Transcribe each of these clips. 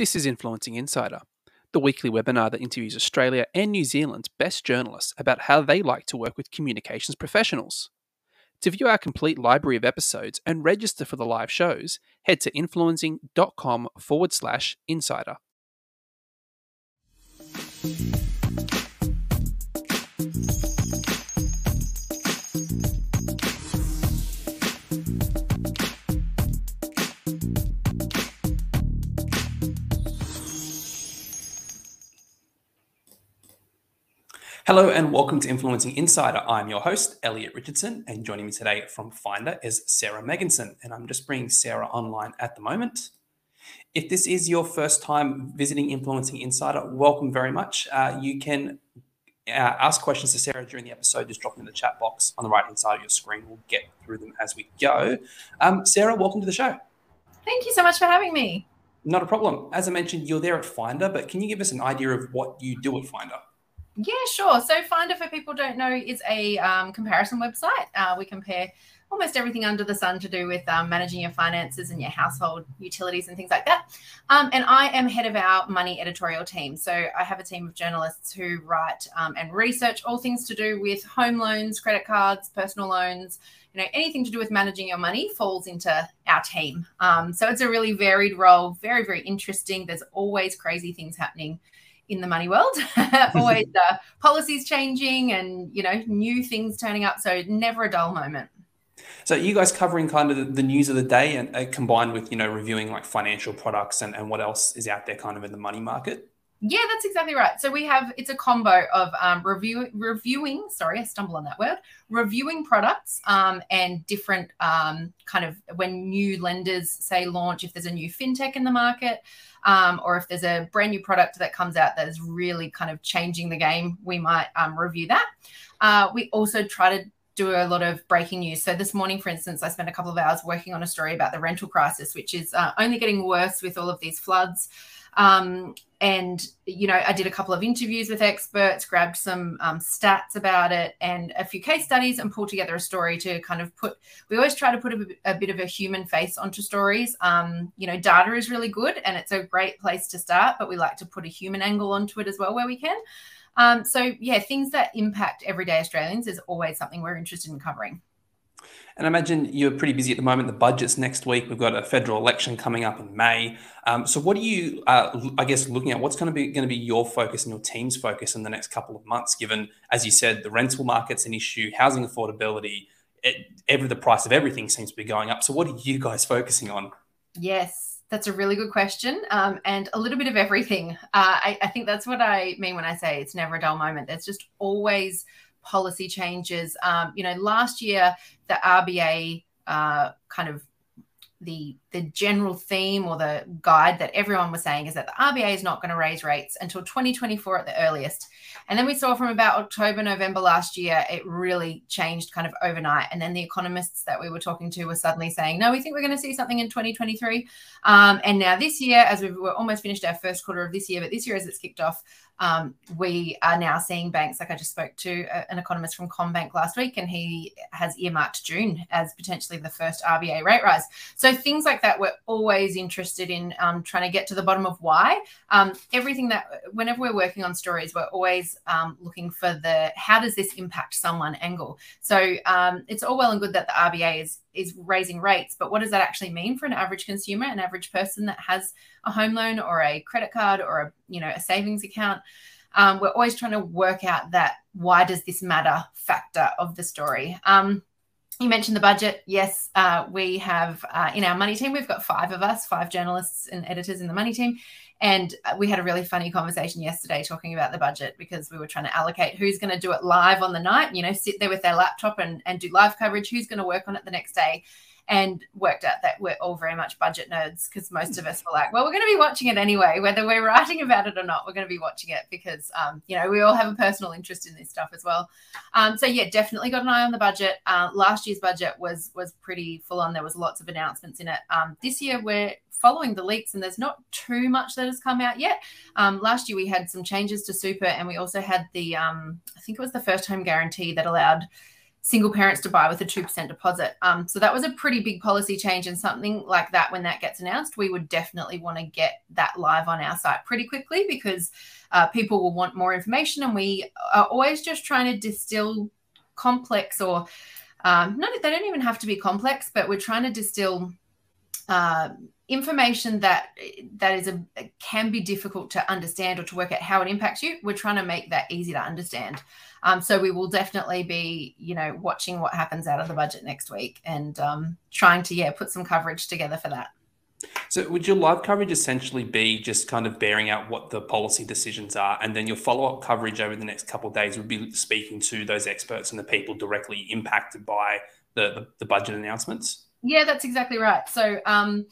This is Influencing Insider, the weekly webinar that interviews Australia and New Zealand's best journalists about how they like to work with communications professionals. To view our complete library of episodes and register for the live shows, head to influencing.com forward slash insider. Hello and welcome to Influencing Insider. I'm your host, Elliot Richardson, and joining me today from Finder is Sarah Megginson. And I'm just bringing Sarah online at the moment. If this is your first time visiting Influencing Insider, welcome very much. Uh, you can uh, ask questions to Sarah during the episode. Just drop them in the chat box on the right hand side of your screen. We'll get through them as we go. Um, Sarah, welcome to the show. Thank you so much for having me. Not a problem. As I mentioned, you're there at Finder, but can you give us an idea of what you do at Finder? Yeah, sure. So Finder, for people don't know, is a um, comparison website. Uh, we compare almost everything under the sun to do with um, managing your finances and your household utilities and things like that. Um, and I am head of our money editorial team. So I have a team of journalists who write um, and research all things to do with home loans, credit cards, personal loans. You know, anything to do with managing your money falls into our team. Um, so it's a really varied role, very, very interesting. There's always crazy things happening in the money world. Always uh, policies changing and you know new things turning up. So never a dull moment. So you guys covering kind of the, the news of the day and uh, combined with you know reviewing like financial products and, and what else is out there kind of in the money market. Yeah, that's exactly right. So we have it's a combo of um, review reviewing. Sorry, I stumble on that word. Reviewing products um, and different um, kind of when new lenders say launch, if there's a new fintech in the market, um, or if there's a brand new product that comes out that is really kind of changing the game, we might um, review that. Uh, we also try to do a lot of breaking news. So this morning, for instance, I spent a couple of hours working on a story about the rental crisis, which is uh, only getting worse with all of these floods. Um, and you know i did a couple of interviews with experts grabbed some um, stats about it and a few case studies and pulled together a story to kind of put we always try to put a, a bit of a human face onto stories. Um, you know data is really good and it's a great place to start but we like to put a human angle onto it as well where we can. Um, so yeah things that impact everyday australians is always something we're interested in covering and I imagine you're pretty busy at the moment. The budget's next week. We've got a federal election coming up in May. Um, so, what are you, uh, I guess, looking at? What's going to be going to be your focus and your team's focus in the next couple of months? Given, as you said, the rental market's an issue, housing affordability, it, every the price of everything seems to be going up. So, what are you guys focusing on? Yes, that's a really good question, um, and a little bit of everything. Uh, I, I think that's what I mean when I say it's never a dull moment. There's just always policy changes. Um, you know, last year the RBA uh, kind of the the general theme or the guide that everyone was saying is that the RBA is not going to raise rates until 2024 at the earliest. And then we saw from about October, November last year, it really changed kind of overnight. And then the economists that we were talking to were suddenly saying, no, we think we're going to see something in 2023. Um, and now this year, as we've we're almost finished our first quarter of this year, but this year as it's kicked off, um, we are now seeing banks, like I just spoke to a, an economist from CommBank last week, and he has earmarked June as potentially the first RBA rate rise. So things like that, we're always interested in um, trying to get to the bottom of why. Um, everything that, whenever we're working on stories, we're always um, looking for the how does this impact someone angle. So um, it's all well and good that the RBA is is raising rates, but what does that actually mean for an average consumer, an average person that has a home loan or a credit card or a you know a savings account? Um, we're always trying to work out that why does this matter factor of the story. Um, you mentioned the budget. Yes, uh, we have uh, in our money team, we've got five of us, five journalists and editors in the money team. And uh, we had a really funny conversation yesterday talking about the budget because we were trying to allocate who's going to do it live on the night, you know, sit there with their laptop and, and do live coverage, who's going to work on it the next day. And worked out that we're all very much budget nerds because most of us were like, well, we're going to be watching it anyway, whether we're writing about it or not. We're going to be watching it because, um, you know, we all have a personal interest in this stuff as well. Um, so yeah, definitely got an eye on the budget. Uh, last year's budget was was pretty full on. There was lots of announcements in it. Um, this year we're following the leaks, and there's not too much that has come out yet. Um, last year we had some changes to super, and we also had the um, I think it was the first home guarantee that allowed single parents to buy with a 2% deposit. Um, so that was a pretty big policy change and something like that when that gets announced, we would definitely want to get that live on our site pretty quickly because uh, people will want more information and we are always just trying to distill complex or um, no, they don't even have to be complex, but we're trying to distill uh, information that that is a can be difficult to understand or to work out how it impacts you we're trying to make that easy to understand. Um, so we will definitely be you know watching what happens out of the budget next week and um, trying to yeah put some coverage together for that. So would your live coverage essentially be just kind of bearing out what the policy decisions are and then your follow-up coverage over the next couple days would be speaking to those experts and the people directly impacted by the, the, the budget announcements yeah that's exactly right. So um,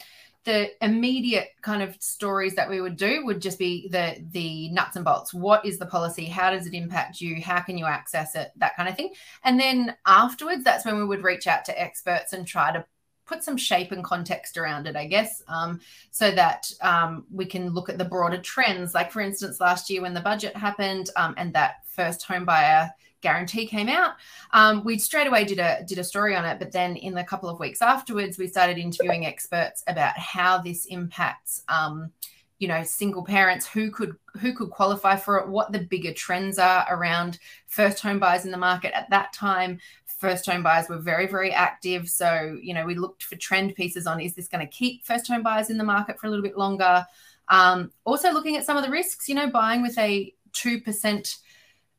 the immediate kind of stories that we would do would just be the the nuts and bolts. What is the policy? How does it impact you? How can you access it? That kind of thing. And then afterwards that's when we would reach out to experts and try to put some shape and context around it i guess um, so that um, we can look at the broader trends. Like for instance last year when the budget happened um, and that first home buyer guarantee came out, um, we straight away did a did a story on it. But then in the couple of weeks afterwards, we started interviewing experts about how this impacts. Um, you know single parents who could who could qualify for it what the bigger trends are around first home buyers in the market at that time first home buyers were very very active so you know we looked for trend pieces on is this going to keep first home buyers in the market for a little bit longer um, also looking at some of the risks you know buying with a 2%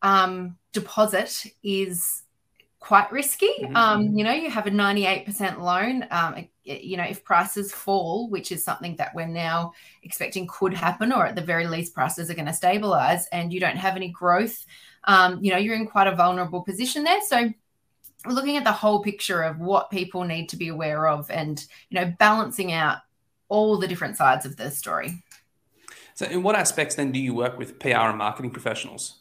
um, deposit is quite risky. Mm-hmm. Um, you know, you have a 98% loan. Um, you know, if prices fall, which is something that we're now expecting could happen, or at the very least, prices are going to stabilize, and you don't have any growth, um, you know, you're in quite a vulnerable position there. So, looking at the whole picture of what people need to be aware of, and you know, balancing out all the different sides of the story. So, in what aspects then do you work with PR and marketing professionals?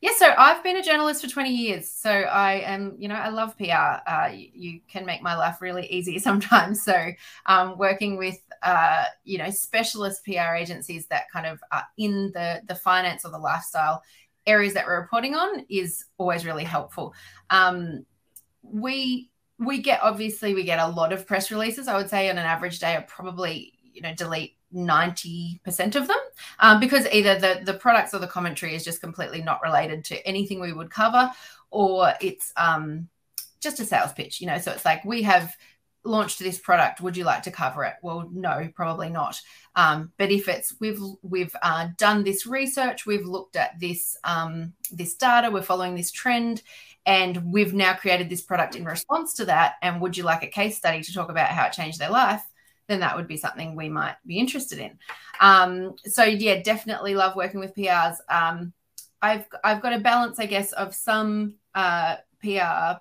Yeah, so I've been a journalist for 20 years. So I am, you know, I love PR. Uh, you, you, can make my life really easy sometimes. So um, working with, uh, you know, specialist PR agencies that kind of are in the, the finance or the lifestyle areas that we're reporting on is always really helpful. Um, we we get obviously we get a lot of press releases. I would say on an average day, I probably you know delete 90% of them um, because either the, the products or the commentary is just completely not related to anything we would cover or it's um, just a sales pitch you know? So it's like we have launched this product would you like to cover it? Well no probably not. Um, but if it's we've we've uh, done this research we've looked at this um, this data we're following this trend and we've now created this product in response to that and would you like a case study to talk about how it changed their life then that would be something we might be interested in. Um, so yeah, definitely love working with PRs. Um, I've I've got a balance, I guess, of some uh, PR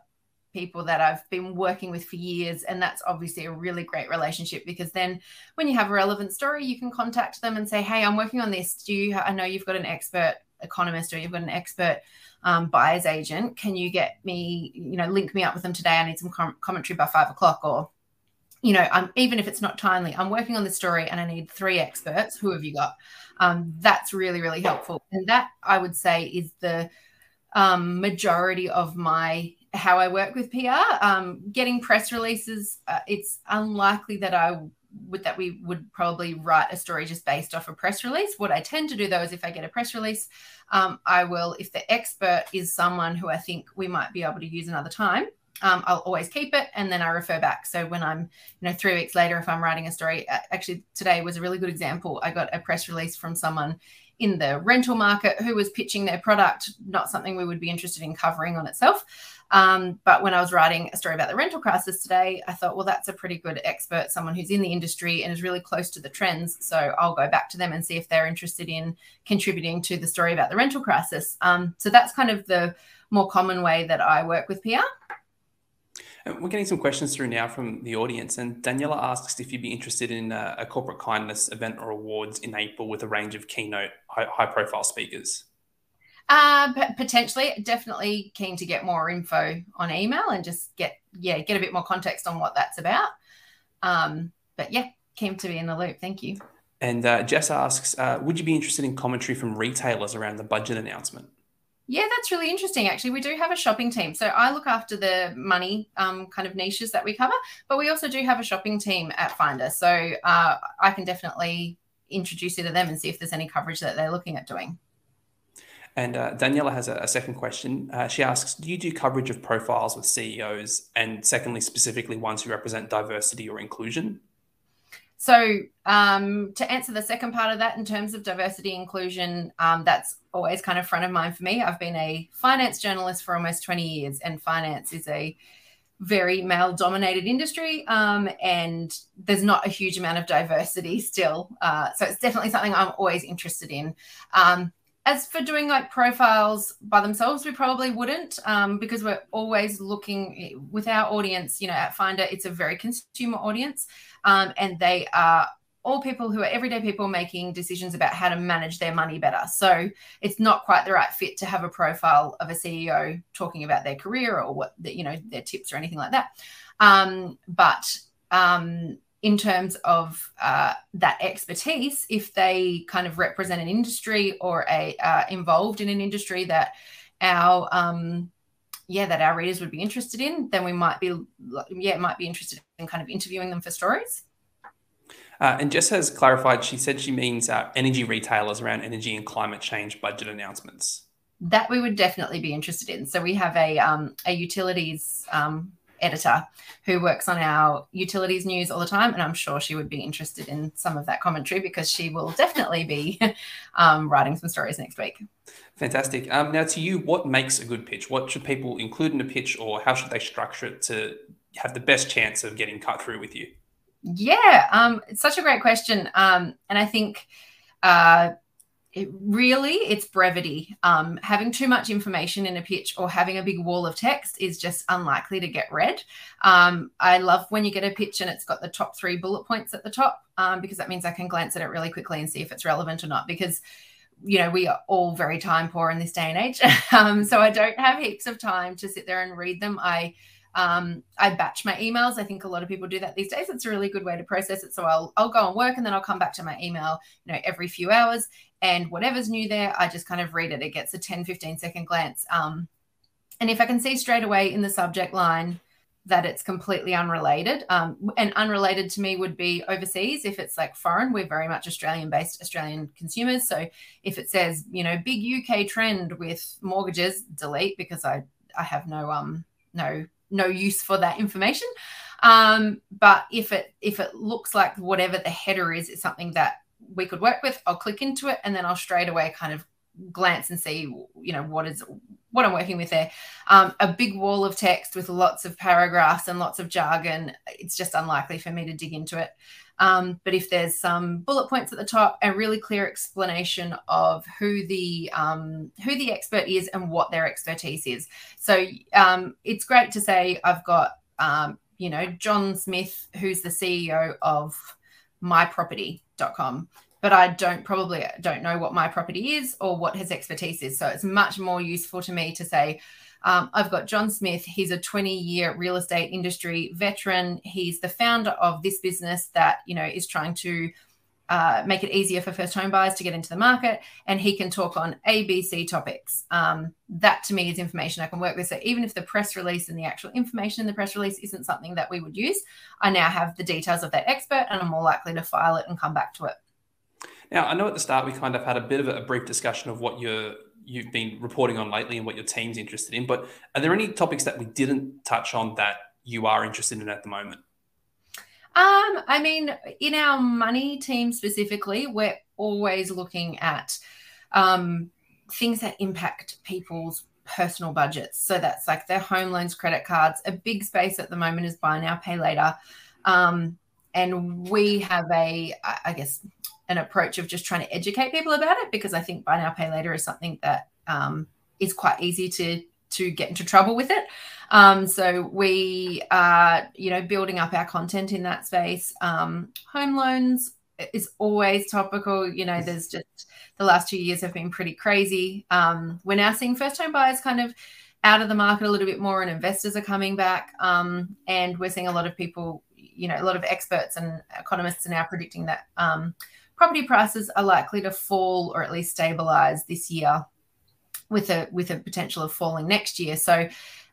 people that I've been working with for years, and that's obviously a really great relationship because then when you have a relevant story, you can contact them and say, "Hey, I'm working on this. Do you? I know you've got an expert economist or you've got an expert um, buyer's agent. Can you get me? You know, link me up with them today. I need some com- commentary by five o'clock or." You know, I'm even if it's not timely, I'm working on the story and I need three experts. Who have you got? Um, that's really, really helpful. And that I would say is the um, majority of my how I work with PR. Um, getting press releases, uh, it's unlikely that I would that we would probably write a story just based off a press release. What I tend to do though is if I get a press release, um, I will, if the expert is someone who I think we might be able to use another time, um, I'll always keep it and then I refer back. So when I'm, you know, three weeks later, if I'm writing a story, actually today was a really good example. I got a press release from someone in the rental market who was pitching their product, not something we would be interested in covering on itself. Um, but when I was writing a story about the rental crisis today, I thought, well, that's a pretty good expert, someone who's in the industry and is really close to the trends. So I'll go back to them and see if they're interested in contributing to the story about the rental crisis. Um, so that's kind of the more common way that I work with PR. We're getting some questions through now from the audience, and Daniela asks if you'd be interested in a, a corporate kindness event or awards in April with a range of keynote, high, high profile speakers. Uh, potentially, definitely keen to get more info on email and just get yeah get a bit more context on what that's about. Um, but yeah, keen to be in the loop. Thank you. And uh, Jess asks, uh, would you be interested in commentary from retailers around the budget announcement? Yeah, that's really interesting. Actually, we do have a shopping team. So I look after the money um, kind of niches that we cover, but we also do have a shopping team at Finder. So uh, I can definitely introduce you to them and see if there's any coverage that they're looking at doing. And uh, Daniela has a, a second question. Uh, she asks Do you do coverage of profiles with CEOs? And secondly, specifically ones who represent diversity or inclusion? So, um, to answer the second part of that, in terms of diversity inclusion, um, that's always kind of front of mind for me. I've been a finance journalist for almost 20 years, and finance is a very male dominated industry um, and there's not a huge amount of diversity still uh, so it's definitely something i'm always interested in um, as for doing like profiles by themselves we probably wouldn't um, because we're always looking with our audience you know at finder it's a very consumer audience um, and they are all people who are everyday people making decisions about how to manage their money better. So it's not quite the right fit to have a profile of a CEO talking about their career or what you know their tips or anything like that. Um, but um, in terms of uh, that expertise, if they kind of represent an industry or a uh, involved in an industry that our um, yeah that our readers would be interested in, then we might be yeah might be interested in kind of interviewing them for stories. Uh, and Jess has clarified, she said she means uh, energy retailers around energy and climate change budget announcements. That we would definitely be interested in. So we have a, um, a utilities um, editor who works on our utilities news all the time. And I'm sure she would be interested in some of that commentary because she will definitely be um, writing some stories next week. Fantastic. Um, now, to you, what makes a good pitch? What should people include in a pitch, or how should they structure it to have the best chance of getting cut through with you? Yeah, um, it's such a great question, um, and I think uh, it really it's brevity. Um, having too much information in a pitch or having a big wall of text is just unlikely to get read. Um, I love when you get a pitch and it's got the top three bullet points at the top um, because that means I can glance at it really quickly and see if it's relevant or not. Because you know we are all very time poor in this day and age, um, so I don't have heaps of time to sit there and read them. I um, I batch my emails. I think a lot of people do that these days. It's a really good way to process it. So I'll I'll go and work and then I'll come back to my email, you know, every few hours. And whatever's new there, I just kind of read it. It gets a 10, 15 second glance. Um, and if I can see straight away in the subject line that it's completely unrelated, um, and unrelated to me would be overseas. If it's like foreign, we're very much Australian based Australian consumers. So if it says, you know, big UK trend with mortgages, delete because I I have no um no no use for that information. Um, but if it if it looks like whatever the header is it's something that we could work with, I'll click into it and then I'll straight away kind of glance and see you know what is what I'm working with there. Um, a big wall of text with lots of paragraphs and lots of jargon. It's just unlikely for me to dig into it. Um, but if there's some bullet points at the top, a really clear explanation of who the um, who the expert is and what their expertise is. So um, it's great to say I've got um, you know John Smith, who's the CEO of myproperty.com but I don't probably don't know what my property is or what his expertise is. So it's much more useful to me to say, um, I've got John Smith. He's a 20 year real estate industry veteran. He's the founder of this business that, you know, is trying to uh, make it easier for first home buyers to get into the market. And he can talk on ABC topics. Um, that to me is information I can work with. So even if the press release and the actual information in the press release isn't something that we would use, I now have the details of that expert and I'm more likely to file it and come back to it. Now, I know at the start we kind of had a bit of a brief discussion of what you're you've been reporting on lately and what your team's interested in. But are there any topics that we didn't touch on that you are interested in at the moment? Um, I mean, in our money team specifically, we're always looking at um, things that impact people's personal budgets. So that's like their home loans, credit cards. A big space at the moment is buy now, pay later. Um, and we have a, I guess, an approach of just trying to educate people about it because I think buy now pay later is something that um, is quite easy to to get into trouble with it. Um, so we are, you know, building up our content in that space. Um, home loans is always topical. You know, there's just the last two years have been pretty crazy. Um, we're now seeing first home buyers kind of out of the market a little bit more, and investors are coming back. Um, and we're seeing a lot of people, you know, a lot of experts and economists are now predicting that um, property prices are likely to fall or at least stabilize this year. with a with a potential of falling next year. So,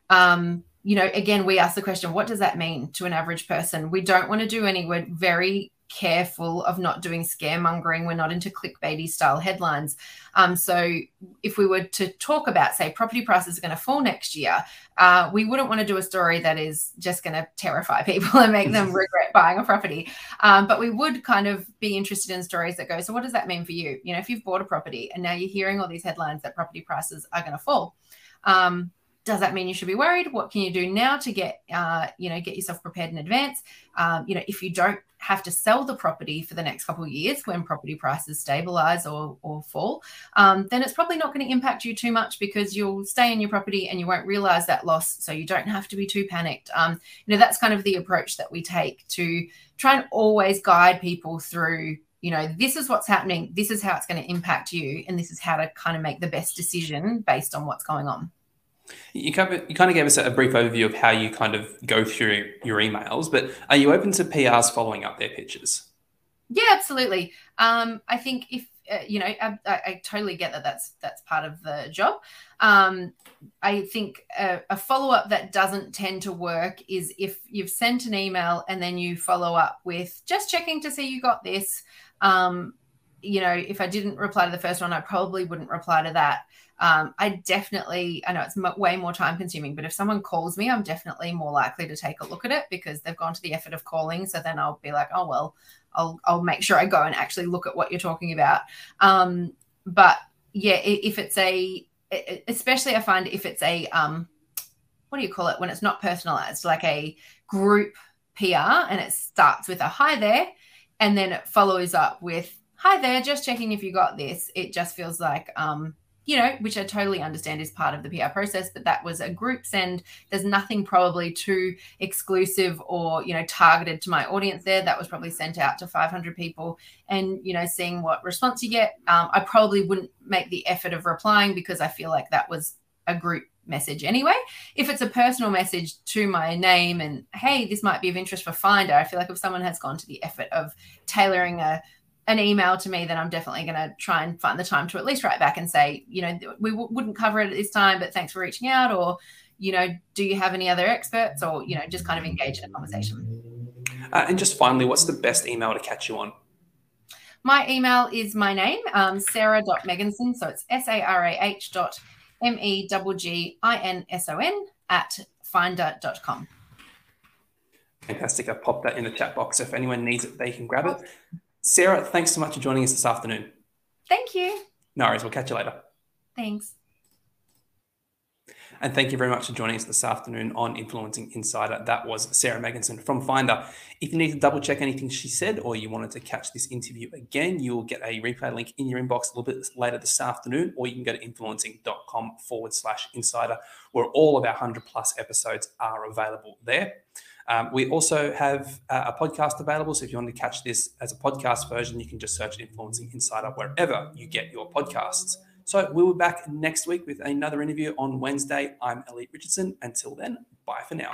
um, you know, again, we ask the question, what does that mean to an average person? We don't want to do any. Very careful of not doing scaremongering. We're not into clickbaity style headlines. Um, so if we were to talk about, say, property prices are going to fall next year, uh, we wouldn't want to do a story that is just going to terrify people and make them regret buying a property. Um, but we would kind of be interested in stories that go, so what does that mean for you? You know, if you've bought a property and now you're hearing all these headlines that property prices are going to fall. Um, does that mean you should be worried? What can you do now to get, uh, you know, get yourself prepared in advance? Um, you know, if you don't have to sell the property for the next couple of years when property prices stabilize or, or fall, um, then it's probably not going to impact you too much because you'll stay in your property and you won't realize that loss. So you don't have to be too panicked. Um, you know, that's kind of the approach that we take to try and always guide people through you know, this is what's happening, this is how it's going to impact you, and this is how to kind of make the best decision based on what's going on. You kind, of, you kind of gave us a brief overview of how you kind of go through your emails, but are you open to PRs following up their pitches? Yeah, absolutely. Um, I think if uh, you know, I, I, totally get that. That's that's part of the job. Um, I think a, a follow up that doesn't tend to work is if you've sent an email and then you follow up with just checking to see you got this. Um, you know, if I didn't reply to the first one, I probably wouldn't reply to that um, I definitely, I know it's m- way more time consuming, but if someone calls me, I'm definitely more likely to take a look at it because they've gone to the effort of calling. So then I'll be like, oh, well, I'll, I'll make sure I go and actually look at what you're talking about. Um, but yeah, if it's a, especially I find if it's a, um, what do you call it when it's not personalized, like a group PR and it starts with a hi there and then it follows up with hi there, just checking if you got this. It just feels like, um, you know, which I totally understand is part of the PR process, but that was a group send. There's nothing probably too exclusive or, you know, targeted to my audience there. That was probably sent out to 500 people and, you know, seeing what response you get. Um, I probably wouldn't make the effort of replying because I feel like that was a group message anyway. If it's a personal message to my name and, hey, this might be of interest for Finder, I feel like if someone has gone to the effort of tailoring a an email to me, then I'm definitely going to try and find the time to at least write back and say, you know, we w- wouldn't cover it at this time, but thanks for reaching out. Or, you know, do you have any other experts? Or, you know, just kind of engage in a conversation. Uh, and just finally, what's the best email to catch you on? My email is my name, um, sarah.megginson. So it's S A R A H dot M E G G I N S O N at finder.com. Fantastic. I've popped that in the chat box. If anyone needs it, they can grab it. Sarah, thanks so much for joining us this afternoon. Thank you. No worries. We'll catch you later. Thanks. And thank you very much for joining us this afternoon on Influencing Insider. That was Sarah Megginson from Finder. If you need to double check anything she said or you wanted to catch this interview again, you will get a replay link in your inbox a little bit later this afternoon, or you can go to influencing.com forward slash insider, where all of our 100 plus episodes are available there. Um, we also have a podcast available. So if you want to catch this as a podcast version, you can just search Influencing Insider wherever you get your podcasts. So we'll be back next week with another interview on Wednesday. I'm Elliot Richardson. Until then, bye for now.